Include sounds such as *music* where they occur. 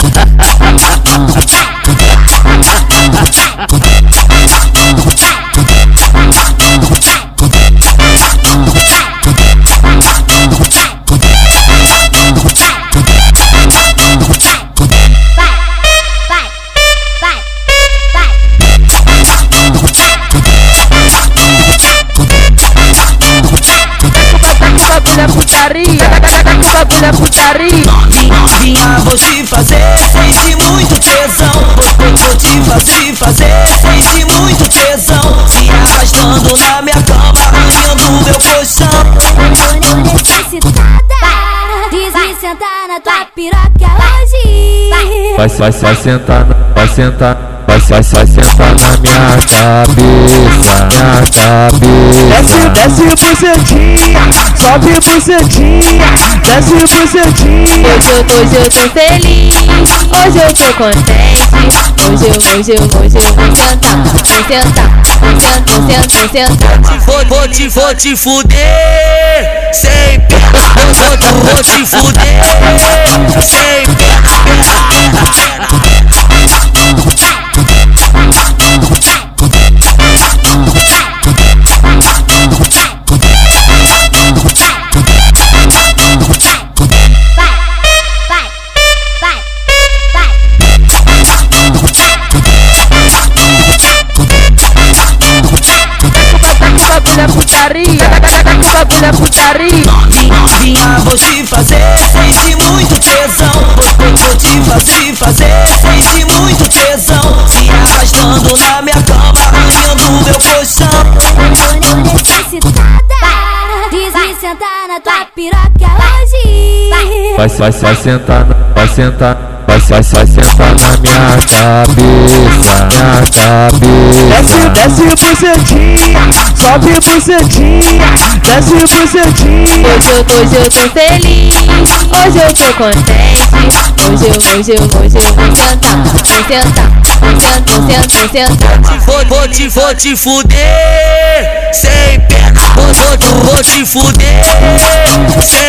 i *laughs* bagulho é putaria. Novinha, vou te fazer, sente muito tesão. Vou, te fazer, fazer, sente muito tesão. Se arrastando na minha cama, arranhando meu colchão. Diz sentar na tua piroca hoje. Vai, vai, vai sentar, vai sentar. Vai, vai, vai sentar na minha cabeça, minha cabeça. Desce, desce bucetinha, sobe bucetinha, desce bucetinha. Hoje eu, hoje eu tô feliz, hoje eu tô contente. Hoje eu, hoje eu, hoje eu vou sentar, vou sentar, vou sentar, vou sentar, vou sentar. Vou, vou te, vou te fuder, sem pena. Vou, vou, vou te fuder, sem putaria, bagulho é putaria. Novinha, vou te fazer, sente muito tesão. Vou, te fazer, fazer, sente muito tesão. Se arrastando na minha cama, arranhando meu colchão. Diz sentar na tua piroca hoje. Vai, vai, vai sentar, vai sentar. Vai, vai, vai sentar na minha cabeça, minha cabeça. Desce, desce bucetinha, sobe bucetinha, desce bucetinha. Hoje eu, hoje eu tô feliz, hoje eu tô contente. Hoje eu, hoje eu, hoje eu vou sentar, vou sentar, vou sentar, vou sentar, vou sentar. Vou, vou te, vou te fuder, sem pena. Vou, vou, vou te fuder, sem